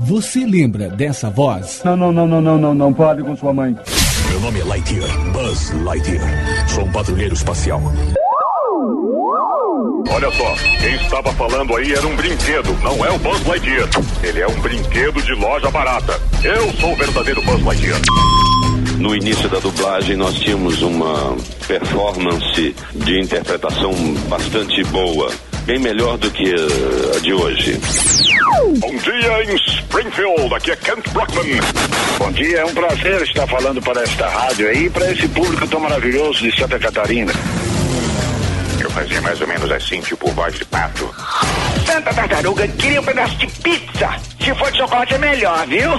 Você lembra dessa voz? Não, não, não, não, não, não, não pode com sua mãe. Meu nome é Lightyear, Buzz Lightyear. Sou um patrulheiro espacial. Olha só, quem estava falando aí era um brinquedo, não é o Buzz Lightyear. Ele é um brinquedo de loja barata. Eu sou o verdadeiro Buzz Lightyear. No início da dublagem, nós tínhamos uma performance de interpretação bastante boa, bem melhor do que a de hoje. Bom dia em Springfield, aqui é Kent Brockman. Bom dia, é um prazer estar falando para esta rádio aí, para esse público tão maravilhoso de Santa Catarina. Eu fazia mais ou menos assim, tipo voz de pato. Santa Tartaruga, queria um pedaço de pizza. Se for de chocolate é melhor, viu?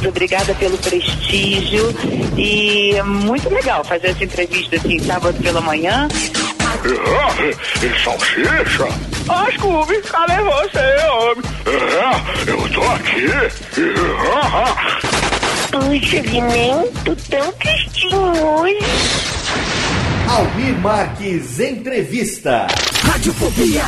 Obrigada pelo prestígio e é muito legal fazer essa entrevista assim sábado pela manhã. Ah, e salsicha? Ah, Scooby, cadê você, homem? É, eu tô aqui. Ah, Puxa, Vinento, tão tristinho hoje. Almir Marques Entrevista. Radiofobia.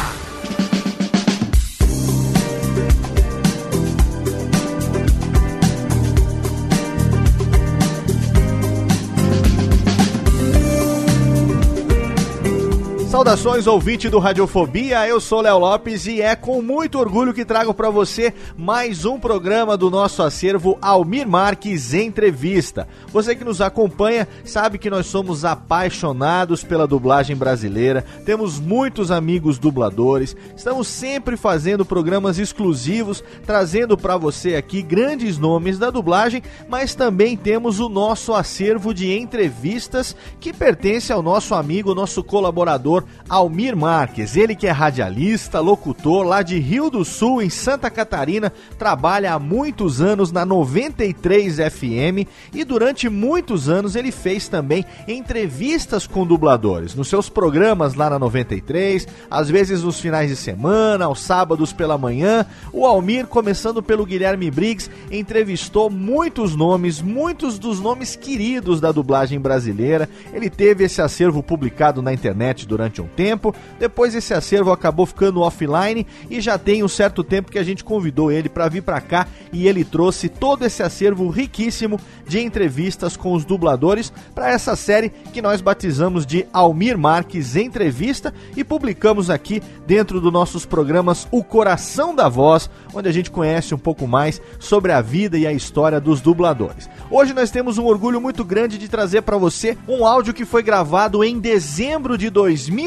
Saudações, ouvinte do Radiofobia, eu sou Léo Lopes e é com muito orgulho que trago para você mais um programa do nosso acervo Almir Marques Entrevista. Você que nos acompanha sabe que nós somos apaixonados pela dublagem brasileira, temos muitos amigos dubladores, estamos sempre fazendo programas exclusivos, trazendo para você aqui grandes nomes da dublagem, mas também temos o nosso acervo de entrevistas que pertence ao nosso amigo, nosso colaborador Almir Marques, ele que é radialista, locutor lá de Rio do Sul, em Santa Catarina, trabalha há muitos anos na 93 FM e durante muitos anos ele fez também entrevistas com dubladores nos seus programas lá na 93, às vezes nos finais de semana, aos sábados pela manhã. O Almir, começando pelo Guilherme Briggs, entrevistou muitos nomes, muitos dos nomes queridos da dublagem brasileira. Ele teve esse acervo publicado na internet durante um tempo. Depois esse acervo acabou ficando offline e já tem um certo tempo que a gente convidou ele para vir para cá e ele trouxe todo esse acervo riquíssimo de entrevistas com os dubladores para essa série que nós batizamos de Almir Marques Entrevista e publicamos aqui dentro dos nossos programas O Coração da Voz, onde a gente conhece um pouco mais sobre a vida e a história dos dubladores. Hoje nós temos um orgulho muito grande de trazer para você um áudio que foi gravado em dezembro de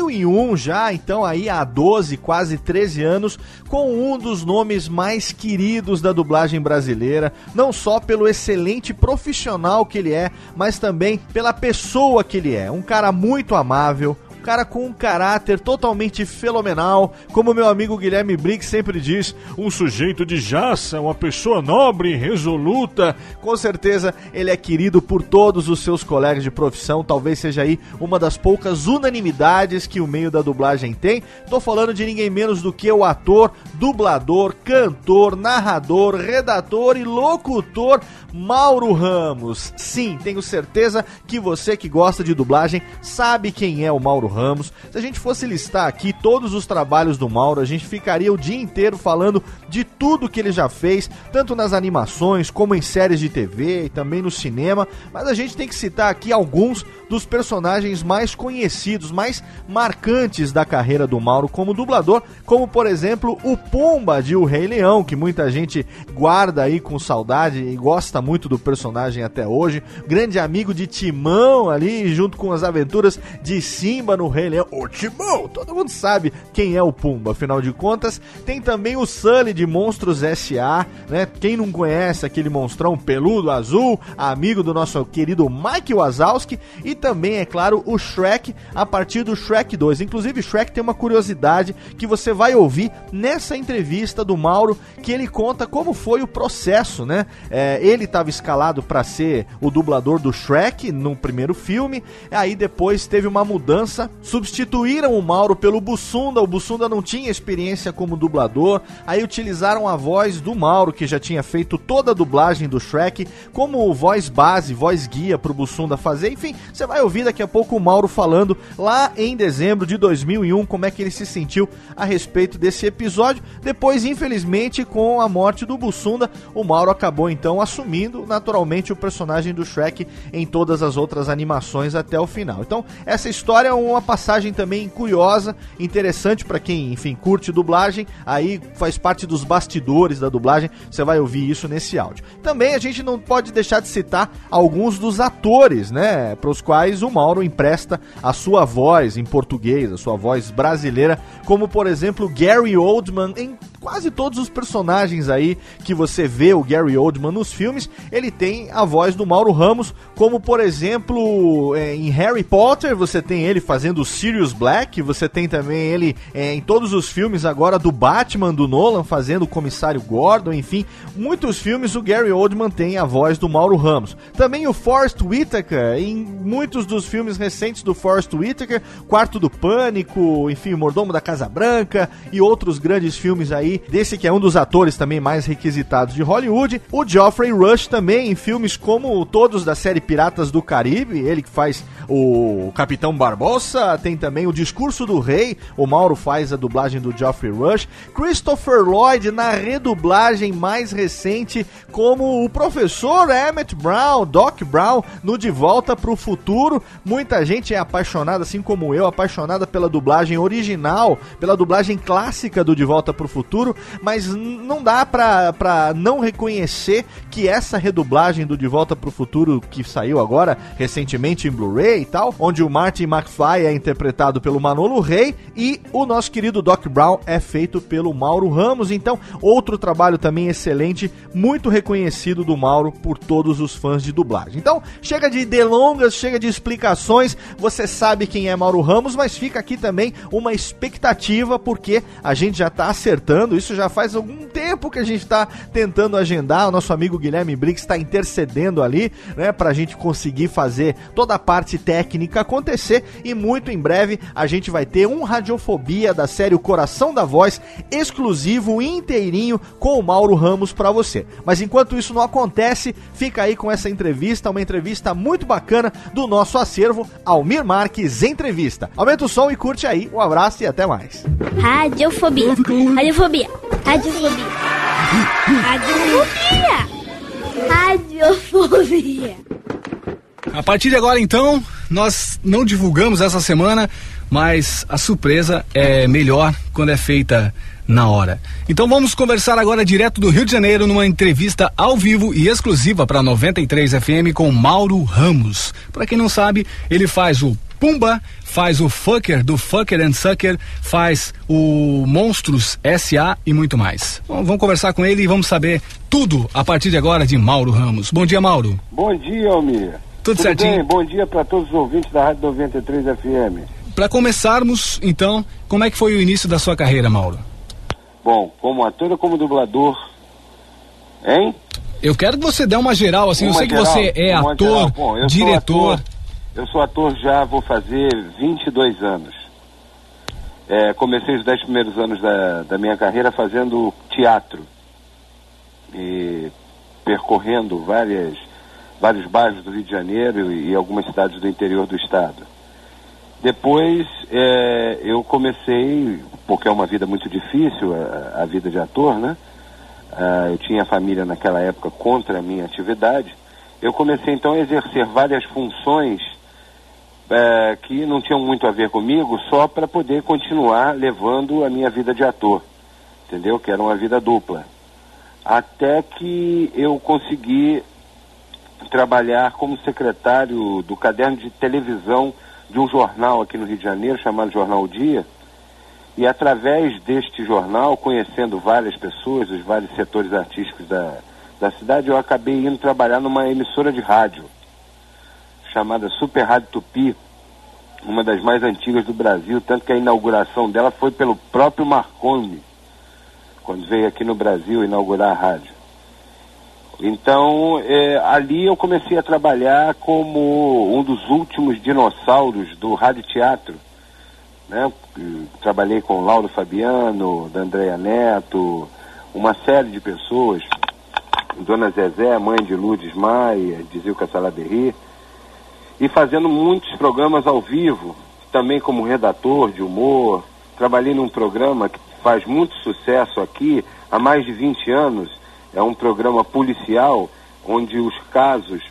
2001 já, então aí há 12, quase 13 anos, com um dos nomes mais queridos da dublagem brasileira, não só pelo excelente profissional que ele é, mas também pela pessoa que ele é. Um cara muito amável, cara com um caráter totalmente fenomenal, como meu amigo Guilherme Briggs sempre diz, um sujeito de jaça, uma pessoa nobre, resoluta. Com certeza ele é querido por todos os seus colegas de profissão, talvez seja aí uma das poucas unanimidades que o meio da dublagem tem. Tô falando de ninguém menos do que o ator, dublador, cantor, narrador, redator e locutor Mauro Ramos. Sim, tenho certeza que você que gosta de dublagem sabe quem é o Mauro Ramos. Se a gente fosse listar aqui todos os trabalhos do Mauro, a gente ficaria o dia inteiro falando de tudo que ele já fez, tanto nas animações como em séries de TV e também no cinema. Mas a gente tem que citar aqui alguns dos personagens mais conhecidos, mais marcantes da carreira do Mauro como dublador, como por exemplo o Pumba de O Rei Leão, que muita gente guarda aí com saudade e gosta muito do personagem até hoje. Grande amigo de Timão ali, junto com as aventuras de Simba no no Rei Leão, o Timão, todo mundo sabe quem é o Pumba, afinal de contas. Tem também o Sully de Monstros S.A., né? Quem não conhece aquele monstrão peludo azul, amigo do nosso querido Mike Wazowski, e também, é claro, o Shrek a partir do Shrek 2. Inclusive, Shrek tem uma curiosidade que você vai ouvir nessa entrevista do Mauro, que ele conta como foi o processo, né? É, ele estava escalado para ser o dublador do Shrek no primeiro filme, aí depois teve uma mudança, substituíram o Mauro pelo Bussunda, o Bussunda não tinha experiência como dublador, aí utilizaram a voz do Mauro, que já tinha feito toda a dublagem do Shrek, como voz base, voz guia pro Bussunda fazer, enfim, você vai ouvir daqui a pouco o Mauro falando lá em dezembro de 2001 como é que ele se sentiu a respeito desse episódio. Depois, infelizmente, com a morte do Bussunda, o Mauro acabou então assumindo naturalmente o personagem do Shrek em todas as outras animações até o final. Então, essa história é uma passagem também curiosa, interessante para quem, enfim, curte dublagem, aí faz parte dos bastidores da dublagem, você vai ouvir isso nesse áudio. Também a gente não pode deixar de citar alguns dos atores, né, para os quais o Mauro empresta a sua voz em português, a sua voz brasileira, como por exemplo Gary Oldman em quase todos os personagens aí que você vê o Gary Oldman nos filmes, ele tem a voz do Mauro Ramos, como por exemplo é, em Harry Potter você tem ele fazendo o Sirius Black, você tem também ele é, em todos os filmes agora do Batman do Nolan fazendo o Comissário Gordon, enfim, muitos filmes o Gary Oldman tem a voz do Mauro Ramos. Também o Forrest Whitaker em muitos dos filmes recentes do Forrest Whitaker, Quarto do Pânico, enfim, Mordomo da Casa Branca e outros grandes filmes aí desse que é um dos atores também mais requisitados de Hollywood. O Geoffrey Rush também em filmes como todos da série Piratas do Caribe, ele que faz o Capitão Barbosa, tem também o Discurso do Rei, o Mauro faz a dublagem do Geoffrey Rush. Christopher Lloyd na redublagem mais recente como o professor Emmett Brown, Doc Brown, no De Volta para o Futuro. Muita gente é apaixonada, assim como eu, apaixonada pela dublagem original, pela dublagem clássica do De Volta para o Futuro, mas não dá pra não reconhecer que essa redublagem do De Volta para o Futuro que saiu agora recentemente em Blu-ray e tal, onde o Martin McFly é interpretado pelo Manolo Rey e o nosso querido Doc Brown é feito pelo Mauro Ramos. Então, outro trabalho também excelente, muito reconhecido do Mauro por todos os fãs de dublagem. Então, chega de delongas, chega de explicações. Você sabe quem é Mauro Ramos, mas fica aqui também uma expectativa porque a gente já está acertando. Isso já faz algum tempo que a gente está tentando agendar. O nosso amigo Guilherme Briggs está intercedendo ali, né, para a gente conseguir fazer toda a parte técnica acontecer. E muito em breve a gente vai ter um Radiofobia da série O Coração da Voz exclusivo inteirinho com o Mauro Ramos para você. Mas enquanto isso não acontece, fica aí com essa entrevista, uma entrevista muito bacana do nosso acervo Almir Marques Entrevista. Aumenta o som e curte aí. Um abraço e até mais. Radiofobia. Radiofobia. Radiofobia. Radiofobia. Radiofobia. A partir de agora, então, nós não divulgamos essa semana, mas a surpresa é melhor quando é feita na hora. Então vamos conversar agora direto do Rio de Janeiro numa entrevista ao vivo e exclusiva para 93 FM com Mauro Ramos. Para quem não sabe, ele faz o Pumba, faz o Fucker do Fucker and Sucker, faz o Monstros SA e muito mais. Bom, vamos conversar com ele e vamos saber tudo a partir de agora de Mauro Ramos. Bom dia, Mauro. Bom dia, Almir. Tudo, Tudo certinho? Bem? Bom dia para todos os ouvintes da Rádio 93 FM. Para começarmos, então, como é que foi o início da sua carreira, Mauro? Bom, como ator ou como dublador? Hein? Eu quero que você dê uma geral, assim, uma eu sei geral, que você é ator, Bom, diretor. Ator, eu sou ator já, vou fazer 22 anos. É, comecei os 10 primeiros anos da, da minha carreira fazendo teatro. E percorrendo várias, vários bairros do Rio de Janeiro e, e algumas cidades do interior do estado. Depois é, eu comecei, porque é uma vida muito difícil, a, a vida de ator, né? Ah, eu tinha família naquela época contra a minha atividade. Eu comecei então a exercer várias funções é, que não tinham muito a ver comigo, só para poder continuar levando a minha vida de ator, entendeu? Que era uma vida dupla. Até que eu consegui trabalhar como secretário do caderno de televisão de um jornal aqui no Rio de Janeiro chamado Jornal Dia. E através deste jornal, conhecendo várias pessoas, os vários setores artísticos da, da cidade, eu acabei indo trabalhar numa emissora de rádio chamada Super Rádio Tupi, uma das mais antigas do Brasil, tanto que a inauguração dela foi pelo próprio Marconi, quando veio aqui no Brasil inaugurar a rádio. Então, é, ali eu comecei a trabalhar como um dos últimos dinossauros do rádio teatro. Né? Trabalhei com Lauro Fabiano, da Andréia Neto, uma série de pessoas, Dona Zezé, mãe de Lourdes Maia, de Zilca Salaberry, e fazendo muitos programas ao vivo, também como redator de humor. Trabalhei num programa que faz muito sucesso aqui há mais de 20 anos, é um programa policial onde os casos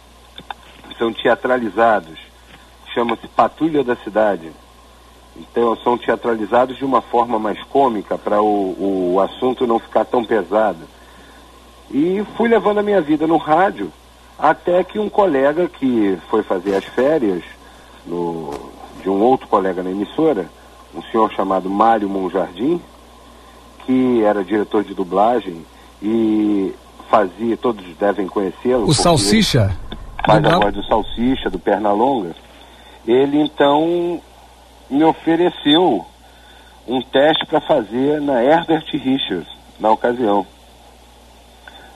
são teatralizados. Chama-se Patrulha da Cidade. Então são teatralizados de uma forma mais cômica para o, o assunto não ficar tão pesado. E fui levando a minha vida no rádio até que um colega que foi fazer as férias no, de um outro colega na emissora, um senhor chamado Mário Monjardim, que era diretor de dublagem e fazia, todos devem conhecê-lo. O Salsicha? Faz a voz do Salsicha, do Pernalonga. Ele então me ofereceu um teste para fazer na Herbert Richards, na ocasião.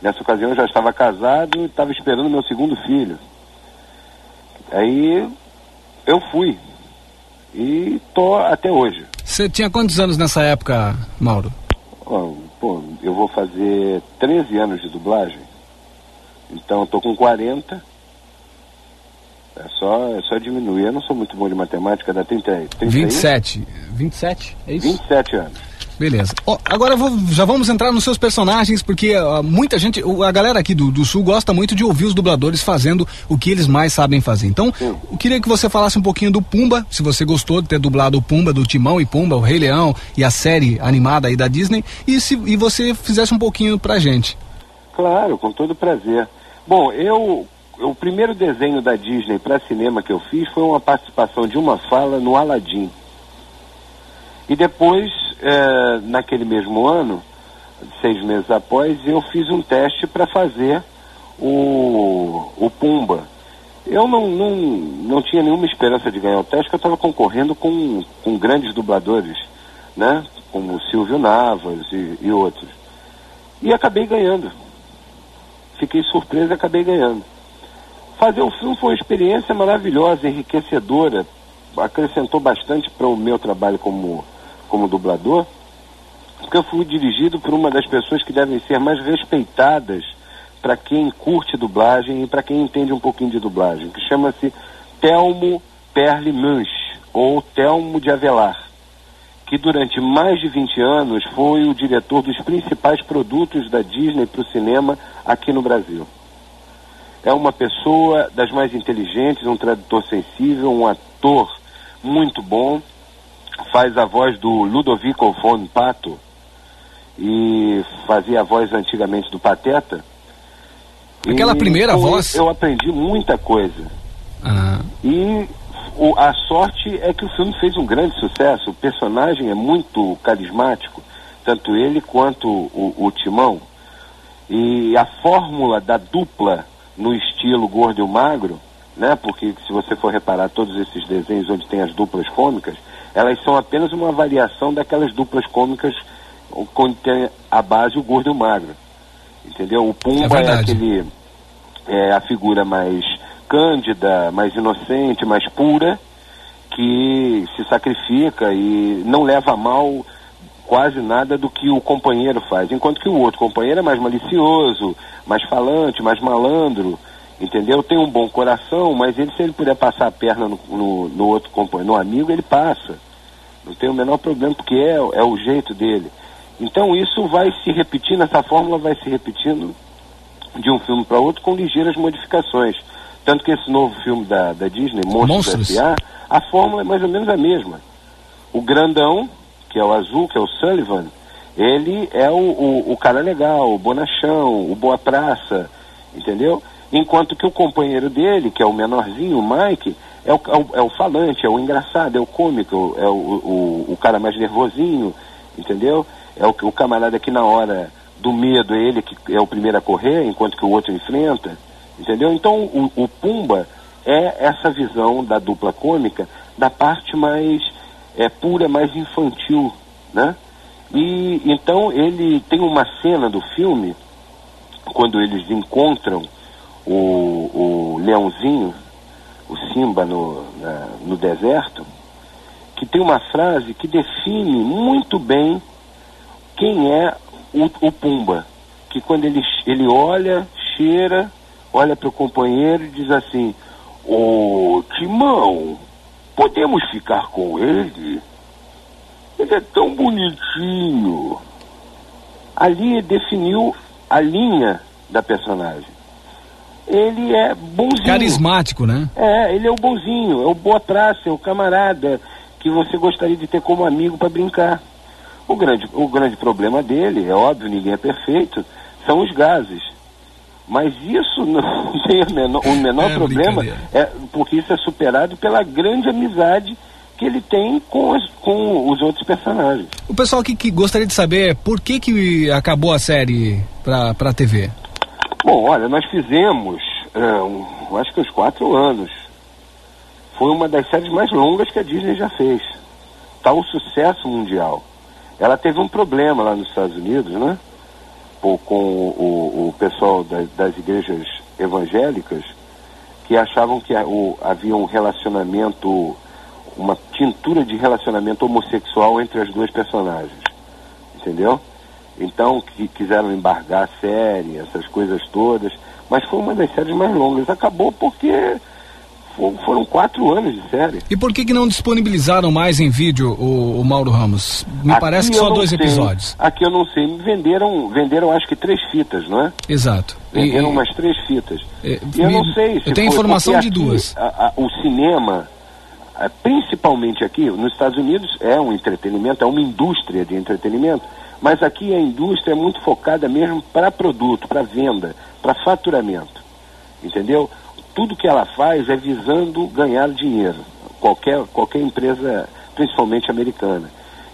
Nessa ocasião eu já estava casado e estava esperando meu segundo filho. Aí eu fui. E tô até hoje. Você tinha quantos anos nessa época, Mauro? Oh, pô, eu vou fazer 13 anos de dublagem. Então eu tô com 40. É só, é só diminuir. Eu não sou muito bom de matemática, dá 30, 30 27. 27, é isso? 27 anos. Beleza. Oh, agora vou, já vamos entrar nos seus personagens, porque uh, muita gente, a galera aqui do, do, Sul gosta muito de ouvir os dubladores fazendo o que eles mais sabem fazer. Então, Sim. eu queria que você falasse um pouquinho do Pumba, se você gostou de ter dublado o Pumba, do Timão e Pumba, o Rei Leão e a série animada aí da Disney, e, se, e você fizesse um pouquinho pra gente. Claro, com todo prazer. Bom, eu, o primeiro desenho da Disney para cinema que eu fiz foi uma participação de uma fala no Aladdin. E depois, é, naquele mesmo ano, seis meses após, eu fiz um teste para fazer o, o Pumba. Eu não, não, não tinha nenhuma esperança de ganhar o teste, porque eu estava concorrendo com, com grandes dubladores, né? Como Silvio Navas e, e outros. E acabei ganhando. Fiquei surpreso e acabei ganhando. Fazer o filme foi uma experiência maravilhosa, enriquecedora, acrescentou bastante para o meu trabalho como como dublador, porque eu fui dirigido por uma das pessoas que devem ser mais respeitadas para quem curte dublagem e para quem entende um pouquinho de dublagem, que chama-se Telmo Perle Munch, ou Telmo de Avelar, que durante mais de 20 anos foi o diretor dos principais produtos da Disney para o cinema aqui no Brasil. É uma pessoa das mais inteligentes, um tradutor sensível, um ator muito bom faz a voz do Ludovico von Pato e fazia a voz antigamente do Pateta. Aquela e primeira voz? Eu aprendi muita coisa. Ah. E o, a sorte é que o filme fez um grande sucesso. O personagem é muito carismático, tanto ele quanto o, o Timão. E a fórmula da dupla no estilo gordo e magro, né? Porque se você for reparar todos esses desenhos onde tem as duplas cômicas, elas são apenas uma variação daquelas duplas cômicas onde tem a base o gordo e o magro. Entendeu? O Pumba é, é aquele. É a figura mais cândida, mais inocente, mais pura, que se sacrifica e não leva a mal quase nada do que o companheiro faz. Enquanto que o outro companheiro é mais malicioso, mais falante, mais malandro, entendeu? Tem um bom coração, mas ele, se ele puder passar a perna no, no, no outro companheiro, no amigo, ele passa. Não tem o menor problema, porque é, é o jeito dele. Então isso vai se repetindo, essa fórmula vai se repetindo de um filme para outro com ligeiras modificações. Tanto que esse novo filme da, da Disney, Monstros S.A., a fórmula é mais ou menos a mesma. O grandão, que é o azul, que é o Sullivan, ele é o, o, o cara legal, o bonachão, o boa praça, entendeu? Enquanto que o companheiro dele, que é o menorzinho, o Mike, é o, é o, é o falante, é o engraçado, é o cômico, é o, o, o cara mais nervosinho, entendeu? É o, o camarada que na hora do medo é ele que é o primeiro a correr, enquanto que o outro enfrenta, entendeu? Então o, o Pumba é essa visão da dupla cômica da parte mais é, pura, mais infantil, né? E então ele tem uma cena do filme quando eles encontram o, o leãozinho, o Simba no, na, no deserto, que tem uma frase que define muito bem quem é o, o Pumba. Que quando ele, ele olha, cheira, olha para o companheiro e diz assim: Ô Timão, podemos ficar com ele? Ele é tão bonitinho. Ali definiu a linha da personagem. Ele é bonzinho. Carismático, né? É, ele é o bonzinho, é o boa praça, é o camarada que você gostaria de ter como amigo para brincar. O grande, o grande problema dele, é óbvio, ninguém é perfeito, são os gases. Mas isso não tem o menor, o menor É problema, é, porque isso é superado pela grande amizade que ele tem com, as- com os outros personagens. O pessoal que, que gostaria de saber por que que acabou a série pra, pra TV. Bom, olha, nós fizemos, é, um, acho que uns quatro anos. Foi uma das séries mais longas que a Disney já fez. Tá um sucesso mundial. Ela teve um problema lá nos Estados Unidos, né? Pô, com o, o pessoal das, das igrejas evangélicas que achavam que o- havia um relacionamento, uma tintura de relacionamento homossexual entre as duas personagens. Entendeu? Então, que quiseram embargar a série, essas coisas todas. Mas foi uma das séries mais longas. Acabou porque fo- foram quatro anos de série. E por que que não disponibilizaram mais em vídeo o, o Mauro Ramos? Me Aqui parece que só dois sei. episódios. Aqui eu não sei. Venderam, venderam acho que três fitas, não é? Exato. Venderam e- umas três fitas. É, E eu me- não sei se eu tenho foi informação de aqui, duas. a- a- o cinema, a- principalmente aqui, nos Estados Unidos, é um entretenimento, é uma indústria de entretenimento, mas aqui a indústria é muito focada mesmo para produto, para venda, para faturamento. Entendeu? Tudo que ela faz é visando ganhar dinheiro. Qualquer, qualquer empresa, principalmente americana.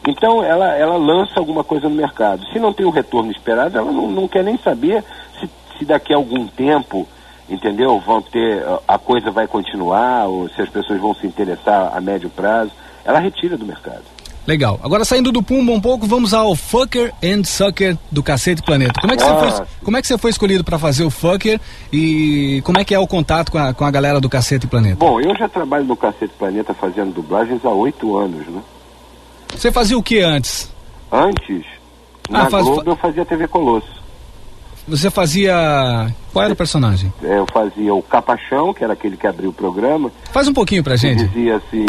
Então ela, ela lança alguma coisa no mercado. Se não tem o retorno esperado, ela não, não quer nem saber se, se daqui a algum tempo, entendeu, vão ter, a- a coisa vai continuar, ou se as pessoas vão se interessar a médio prazo. Ela retira do mercado. Legal. Agora saindo do Pumba um pouco, vamos ao Fucker and Sucker do Cacete Planeta. Como é que você Ah. foi, como é que você foi escolhido para fazer o Fucker e como é que é o contato com a, com a galera do Cacete Planeta? Bom, eu já trabalho no Cacete Planeta fazendo dublagens há oito anos, né? Você fazia o que antes? Antes, Ah, na faz- Globo eu fazia TV Colosso. Você fazia qual era o personagem? É, Eu fazia o Capachão, que era aquele que abriu o programa. Faz um pouquinho pra gente. Dizia assim: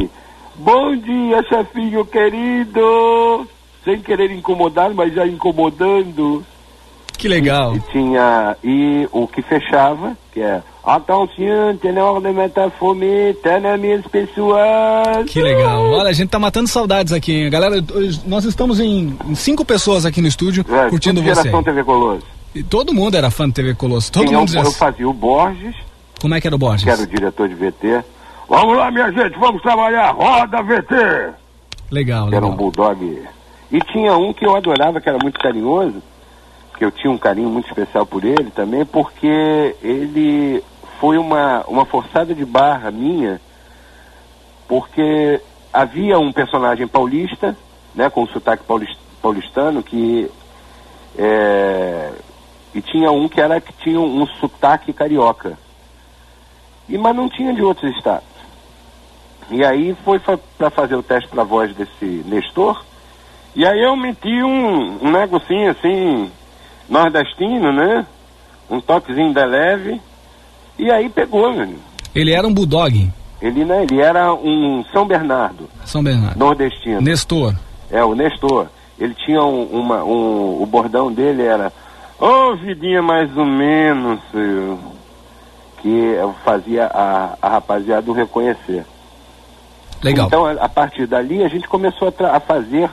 Bom dia, chefinho querido! Sem querer incomodar, mas já incomodando. Que legal. E tinha. E o que fechava, que é. Atenção, tenor de metafome, minhas pessoas. Que legal. Olha, a gente tá matando saudades aqui, hein? Galera, nós estamos em, cinco pessoas aqui no estúdio É, curtindo você. Geração TV Colosso. E todo mundo era fã do TV Colosso. Todo Tinha mundo um- já... Eu fazia o Borges, Como é que era o Borges? que era o diretor de VT. Vamos lá, minha gente, vamos trabalhar. Roda VT! Legal, que era um legal. bulldog. E tinha um que eu adorava, que era muito carinhoso, que eu tinha um carinho muito especial por ele também, porque ele foi uma, uma forçada de barra minha, porque havia um personagem paulista, né, com sotaque paulis- paulistano, que é, e tinha um que era que tinha um, sotaque carioca. E mas não tinha de outros estados. E aí foi para fazer o teste para voz desse Nestor. E aí eu meti um, um negocinho assim, nordestino, né? Um toquezinho de leve. E aí pegou, meu. Ele era um bulldog, Ele, né, ele era um São Bernardo, São Bernardo. nordestino. Nestor. É, o Nestor. Ele tinha um, uma, um, o bordão dele era, ô vidinha mais ou menos, seu", que eu fazia a, a rapaziada o reconhecer. Legal. Então, a, a partir dali, a gente começou a, a fazer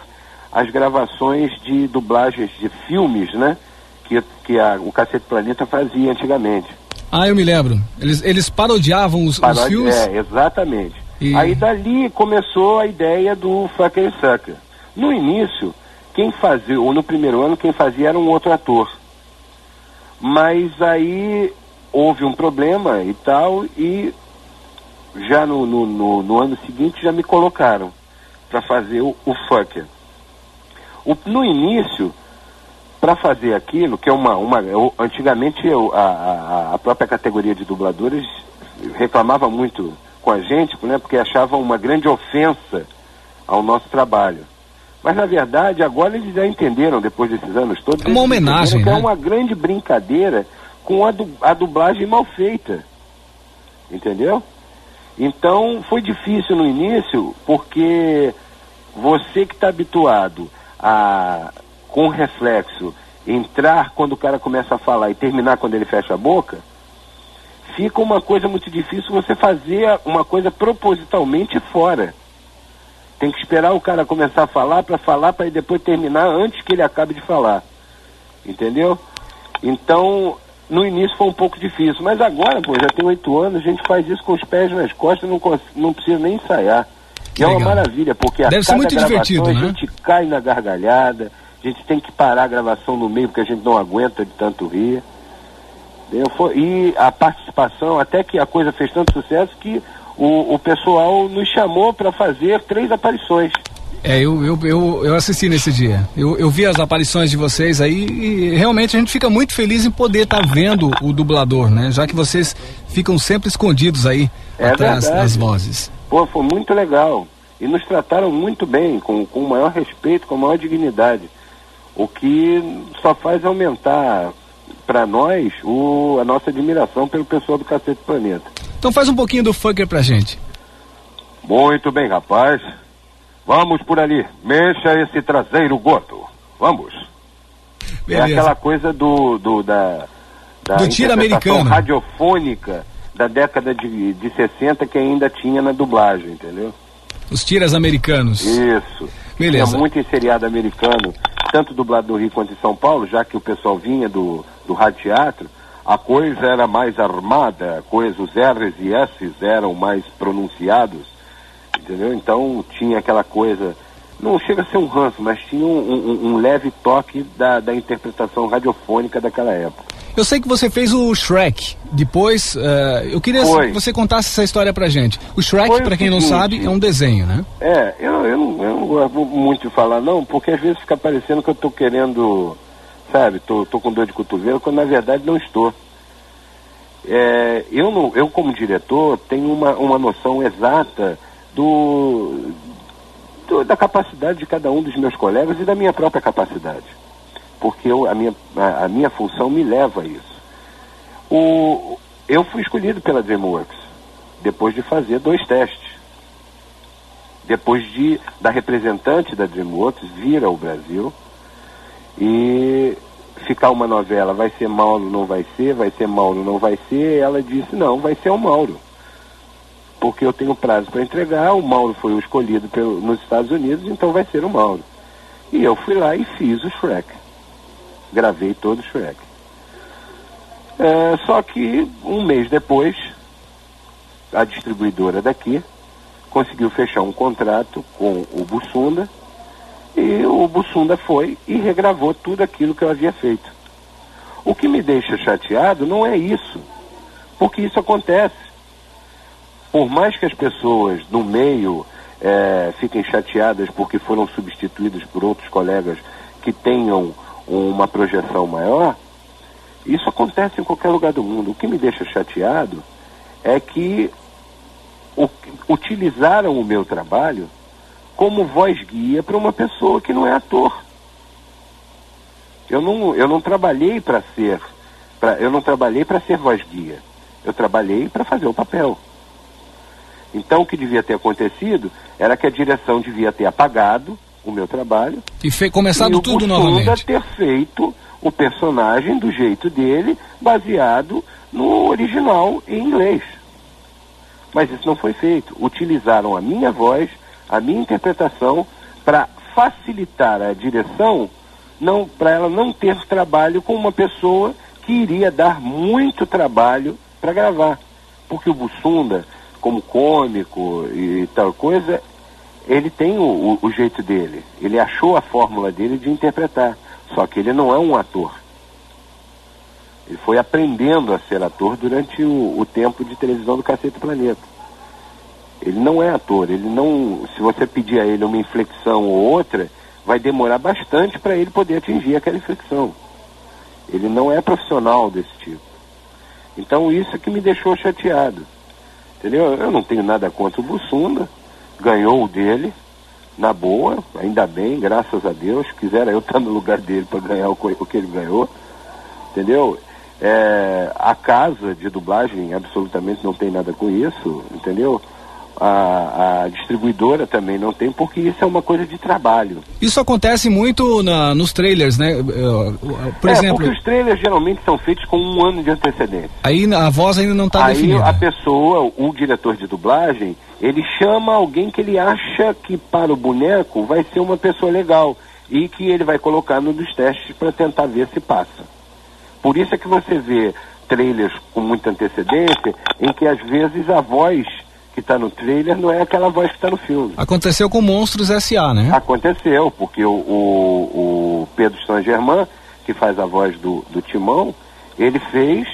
as gravações de dublagens de filmes, né? Que, que a- o Cacete Planeta fazia antigamente. Ah, eu me lembro. Eles, eles parodiavam os, os Paródia- filmes. É, exatamente. E- Aí dali começou a ideia do Fucker Sucker. No início, quem fazia, ou no primeiro ano, quem fazia era um outro ator. Mas aí houve um problema e tal, e já no, no, no- no ano seguinte já me colocaram para fazer o, o Fucker. O- no início, para fazer aquilo, que é uma. uma eu- antigamente eu, a, a, a própria categoria de dubladores reclamava muito com a gente, né, porque achava uma grande ofensa ao nosso trabalho. Mas na verdade, agora eles já entenderam, depois desses anos todos. É uma homenagem, que né? É uma grande brincadeira com a, du- a dublagem mal feita. Entendeu? Então foi difícil no início, porque você que está habituado a, com reflexo, entrar quando o cara começa a falar e terminar quando ele fecha a boca, fica uma coisa muito difícil você fazer uma coisa propositalmente fora. Tem que esperar o cara começar a falar para falar para depois terminar antes que ele acabe de falar. Entendeu? Então, no início foi um pouco difícil, mas agora, pô, já tem oito anos, a gente faz isso com os pés nas costas, não, não precisa nem ensaiar. Que E é uma legal. maravilha, porque a Deve cada muito gravação divertido, a né? gente cai na gargalhada, a gente tem que parar a gravação no meio porque a gente não aguenta de tanto rir. Entendeu? Foi- E a participação, até que a coisa fez tanto sucesso que o, o pessoal nos chamou para fazer três aparições. É, eu, eu, eu, eu assisti nesse dia. Eu, eu vi as aparições de vocês aí e realmente a gente fica muito feliz em poder estar vendo o dublador, né? Já que vocês ficam sempre escondidos aí É atrás verdade. das vozes. Pô, foi muito legal. E nos trataram muito bem, com, com o maior respeito, com a maior dignidade. O que só faz aumentar para nós o, a nossa admiração pelo pessoal do Cacete Planeta. Então faz um pouquinho do Fucker pra gente. Muito bem, rapaz. Vamos por ali. Mexa esse traseiro gordo. Vamos. É Beleza. aquela coisa do, do da, da Do tiro americano. radiofônica da década de, de 60 que ainda tinha na dublagem, entendeu? Os tiras americanos. Isso. Beleza. Tinha muito em seriado americano, tanto dublado no Rio quanto em São Paulo, já que o pessoal vinha do, do rádio teatro, a coisa era mais armada, coisa, os R's e S's eram mais pronunciados, entendeu? Então tinha aquela coisa, não chega a ser um ranço, mas tinha um, um- um leve toque da, da interpretação radiofônica daquela época. Eu sei que você fez o Shrek. Depois, eh, eu queria Foi. que você contasse essa história pra gente. O Shrek, pra quem não sabe, é um desenho, né? É, eu, eu, não, eu não gosto muito de falar não, porque às vezes fica parecendo que eu tô querendo, sabe, tô, tô com dor de cotovelo, quando na verdade não estou. É, eu, não, eu como diretor tenho uma, uma noção exata do, do- da capacidade de cada um dos meus colegas e da minha própria capacidade. Porque eu, a, minha, a, a minha função me leva a isso. O, eu fui escolhido pela DreamWorks depois de fazer dois testes depois de da representante da DreamWorks vir ao Brasil e ficar uma novela, vai ser Mauro, não vai ser, vai ser Mauro, não vai ser, ela disse, não, vai ser o Mauro. Porque eu tenho prazo para entregar, o Mauro foi o escolhido pelo, nos Estados Unidos, então vai ser o Mauro. E eu fui lá e fiz o Shrek. Gravei todo o Shrek. É, só que um mês depois, a distribuidora daqui conseguiu fechar um contrato com o Bussunda e o Bussunda foi e regravou tudo aquilo que eu havia feito. O que me deixa chateado não é isso, porque isso acontece. Por mais que as pessoas no meio eh, fiquem chateadas porque foram substituídas por outros colegas que tenham uma projeção maior, isso acontece em qualquer lugar do mundo. O que me deixa chateado é que utilizaram o meu trabalho como voz guia para uma pessoa que não é ator. Eu não, eu não trabalhei para ser, pra, eu não trabalhei para ser voz guia. Eu trabalhei para fazer o papel. Então o que devia ter acontecido era que a direção devia ter apagado o meu trabalho E fe- começado e o tudo novamente. ter feito o personagem do jeito dele, baseado no original em inglês. Mas isso não foi feito. Utilizaram a minha voz, a minha interpretação, para facilitar a direção, não para ela não ter trabalho com uma pessoa que iria dar muito trabalho para gravar. Porque o Bussunda como cômico e tal coisa, ele tem o, o, o jeito dele. Ele achou a fórmula dele de interpretar. Só que ele não é um ator. Ele foi aprendendo a ser ator durante o, o tempo de televisão do Cacete Planeta. Ele não é ator, ele não. Se você pedir a ele uma inflexão ou outra, vai demorar bastante para ele poder atingir aquela inflexão. Ele não é profissional desse tipo. Então isso é que me deixou chateado. Entendeu? Eu não tenho nada contra o Bussunda, ganhou o dele, na boa, ainda bem, graças a Deus. Quisera eu estar no lugar dele para ganhar o, o que ele ganhou. Entendeu? É, a casa de dublagem absolutamente não tem nada com isso, entendeu? A, a, distribuidora também não tem, porque isso é uma coisa de trabalho. Isso acontece muito na, nos trailers, né? Por é, exemplo. Porque os trailers geralmente são feitos com um ano de antecedência. Aí a voz ainda não está definida. Aí a pessoa, o diretor de dublagem, ele chama alguém que ele acha que para o boneco vai ser uma pessoa legal e que ele vai colocar no dos testes para tentar ver se passa. Por isso é que você vê trailers com muita antecedência, em que às vezes a voz que está no trailer não é aquela voz que está no filme. Aconteceu com Monstros S.A., né? Aconteceu, porque o, o, o Pedro Saint-Germain, que faz a voz do, do Timão, ele fez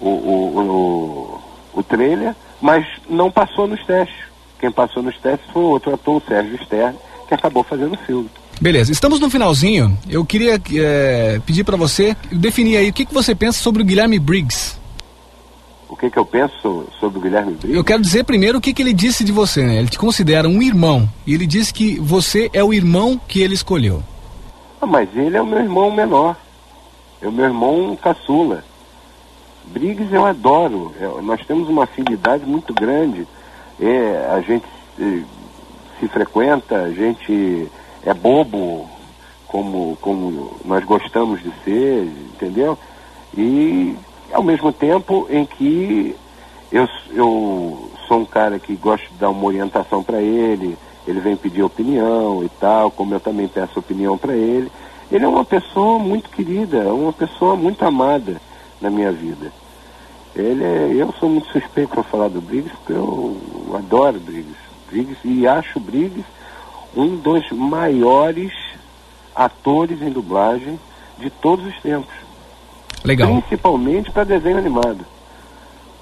o, o, o, o trailer, mas não passou nos testes. Quem passou nos testes foi outro ator, o Sérgio Stern, que acabou fazendo o filme. Beleza, estamos no finalzinho. Eu queria é, pedir para você definir aí o que, que você pensa sobre o Guilherme Briggs o que, que eu penso sobre o Guilherme Briggs? Eu quero dizer primeiro o que, que ele disse de você, né? Ele te considera um irmão. E ele disse que você é o irmão que ele escolheu. Ah, mas ele é o meu irmão menor. É o meu irmão caçula. Briggs eu adoro. É, nós temos uma afinidade muito grande. É, a gente se, se frequenta, a gente é bobo como, como nós gostamos de ser, entendeu? E ao mesmo tempo em que eu, eu sou um cara que gosto de dar uma orientação para ele, ele vem pedir opinião e tal, como eu também peço opinião para ele. Ele é uma pessoa muito querida, uma pessoa muito amada na minha vida. Ele é, eu sou muito suspeito para falar do Briggs, porque eu adoro Briggs. Briggs e acho Briggs um dos maiores atores em dublagem de todos os tempos. Legal. Principalmente para desenho animado.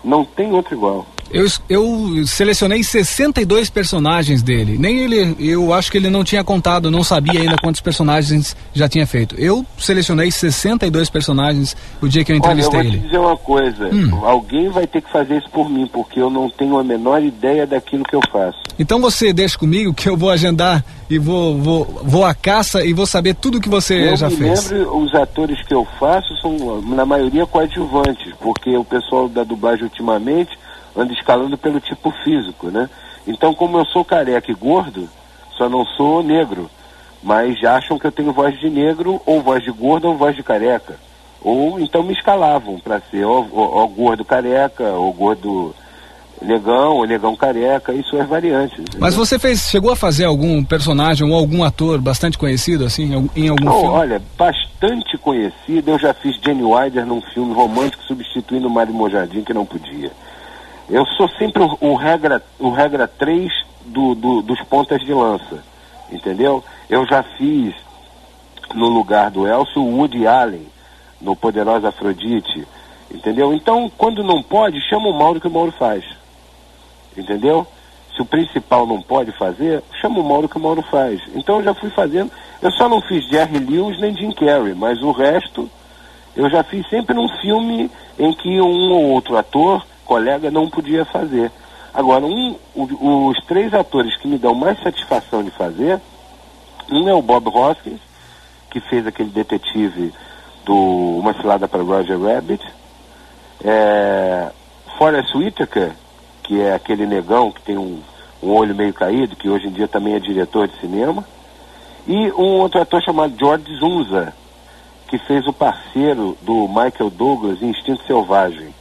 Não tem outro igual. Eu, eu selecionei 62 personagens dele. Nem ele, eu acho que ele não tinha contado, não sabia ainda quantos personagens já tinha feito. Eu selecionei 62 personagens o dia que eu entrevistei Olha, eu vou ele. Te dizer uma coisa, hum. alguém vai ter que fazer isso por mim, porque eu não tenho a menor ideia daquilo que eu faço. Então você deixa comigo que eu vou agendar e vou, vou, vou à caça e vou saber tudo que você eu já me fez. Lembro, os atores que eu faço são, na maioria, coadjuvantes, porque o pessoal da dublagem ultimamente anda escalando pelo tipo físico, né? Então, como eu sou careca e gordo, só não sou negro, mas acham que eu tenho voz de negro, ou voz de gordo, ou voz de careca. Ou então me escalavam para ser ou, ou, ou, gordo careca, ou gordo negão, ou negão careca, isso é variante. Entendeu? Mas você fez, chegou a fazer algum personagem ou algum ator bastante conhecido, assim, em algum não, filme? Olha, bastante conhecido, eu já fiz Jenny Wilder num filme romântico substituindo Mário Mojardim, que não podia. Eu sou sempre o, o regra, o regra 3 do, do, dos pontas de lança, entendeu? Eu já fiz no lugar do Elcio o Woody Allen, no Poderosa Afrodite, entendeu? Então, quando não pode, chama o Mauro que o Mauro faz, entendeu? Se o principal não pode fazer, chama o Mauro que o Mauro faz. Então eu já fui fazendo, eu só não fiz Jerry Lewis nem Jim Carrey, mas o resto eu já fiz sempre num filme em que um ou outro ator colega não podia fazer. Agora, um, o, os três atores que me dão mais satisfação de fazer, um é o Bob Hoskins, que fez aquele detetive do Uma Cilada para Roger Rabbit, é, Forrest Whitaker, que é aquele negão que tem um, um olho meio caído, que hoje em dia também é diretor de cinema, e um outro ator chamado George Zunza, que fez o parceiro do Michael Douglas em Instinto Selvagem.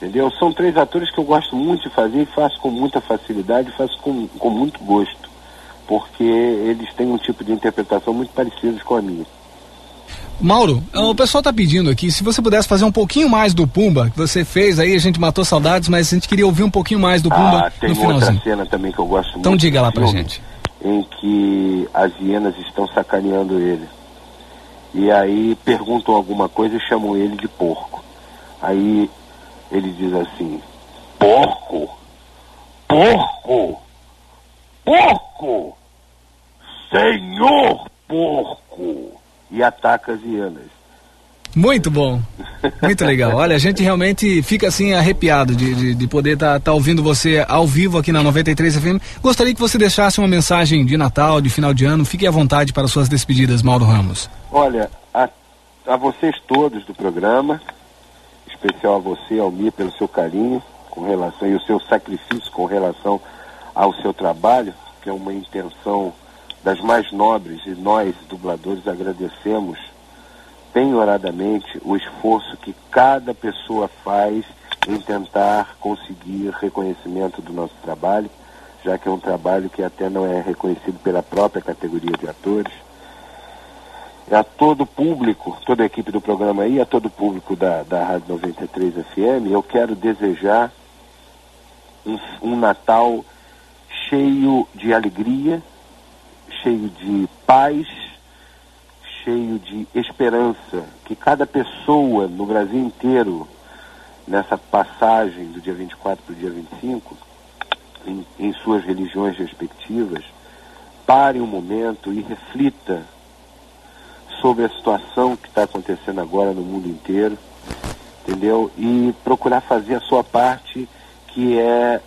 Entendeu? São três atores que eu gosto muito de fazer e faço com muita facilidade, faço com, com muito gosto, porque eles têm um tipo de interpretação muito parecido com a minha. Mauro, o pessoal tá pedindo aqui, se você pudesse fazer um pouquinho mais do Pumba, que você fez aí, a gente matou saudades, mas a gente queria ouvir um pouquinho mais do Pumba ah, tem no finalzinho. outra cena também que eu gosto muito. Então diga lá pra gente. Em que as hienas estão sacaneando ele. E aí perguntam alguma coisa e chamam ele de porco. Aí ele diz assim: Porco! Porco! Porco! Senhor porco! E ataca as hienas. Muito bom, muito legal. Olha, a gente realmente fica assim arrepiado de, de, de poder estar tá, tá ouvindo você ao vivo aqui na 93 FM. Gostaria que você deixasse uma mensagem de Natal, de final de ano. Fique à vontade para suas despedidas, Mauro Ramos. Olha, a, a vocês todos do programa, especial a você, Almir, pelo seu carinho com relação e o seu sacrifício com relação ao seu trabalho, que é uma intenção das mais nobres e nós, dubladores, agradecemos penhoradamente o esforço que cada pessoa faz em tentar conseguir reconhecimento do nosso trabalho, já que é um trabalho que até não é reconhecido pela própria categoria de atores. A todo público, toda a equipe do programa aí, a todo o público da, da Rádio 93 FM, eu quero desejar um, um Natal cheio de alegria, cheio de paz, cheio de esperança, que cada pessoa no Brasil inteiro, nessa passagem do dia 24 para o dia 25, em, em suas religiões respectivas, pare um momento e reflita sobre a situação que está acontecendo agora no mundo inteiro, entendeu? E procurar fazer a sua parte, que é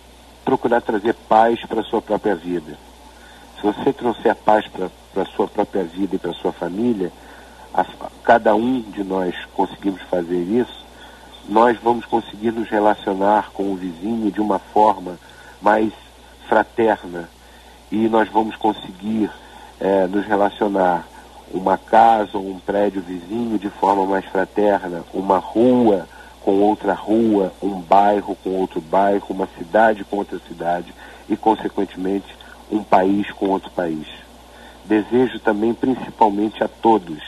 procurar trazer paz para a sua própria vida. Se você trouxer paz para a sua própria vida e para a sua família, a, cada um de nós conseguimos fazer isso, nós vamos conseguir nos relacionar com o vizinho de uma forma mais fraterna e nós vamos conseguir é, nos relacionar uma casa ou um prédio vizinho de forma mais fraterna, uma rua com outra rua, um bairro com outro bairro, uma cidade com outra cidade e, consequentemente, um país com outro país. Desejo também, principalmente a todos,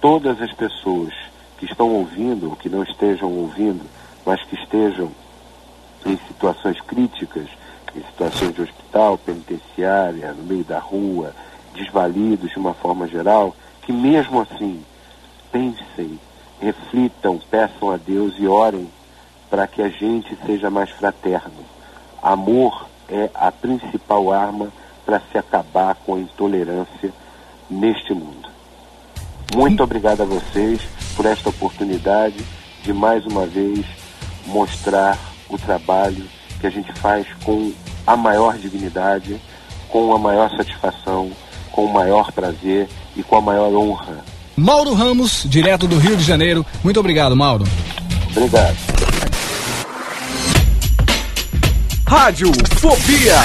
todas as pessoas que estão ouvindo, ou que não estejam ouvindo, mas que estejam em situações críticas, em situações de hospital, penitenciária, no meio da rua, desvalidos de uma forma geral, que mesmo assim pensem reflitam, peçam a Deus e orem para que a gente seja mais fraterno. Amor é a principal arma para se acabar com a intolerância neste mundo. Muito obrigado a vocês por esta oportunidade de mais uma vez mostrar o trabalho que a gente faz com a maior dignidade, com a maior satisfação, com o maior prazer e com a maior honra Mauro Ramos, direto do Rio de Janeiro. Muito obrigado, Mauro. Obrigado. Rádio Fobia.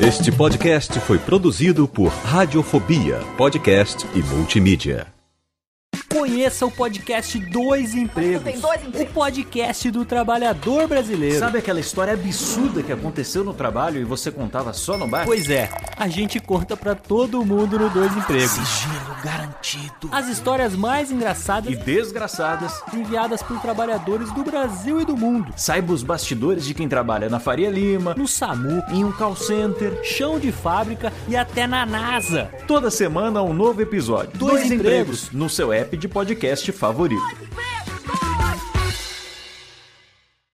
Este podcast foi produzido por Radiofobia, podcast e multimídia. Conheça o podcast Dois Empregos. Tem dois empregos. O podcast do trabalhador brasileiro. Sabe aquela história absurda que aconteceu no trabalho e você contava só no bar? Pois é, a gente conta pra todo mundo no Dois Empregos. Sigilo garantido. As histórias mais engraçadas E desgraçadas. enviadas por trabalhadores do Brasil e do mundo. Saiba os bastidores de quem trabalha na Faria Lima, No SAMU, em um call center. chão de fábrica e até na NASA. Toda semana um novo episódio. Dois empregos. no seu app de podcast favorito.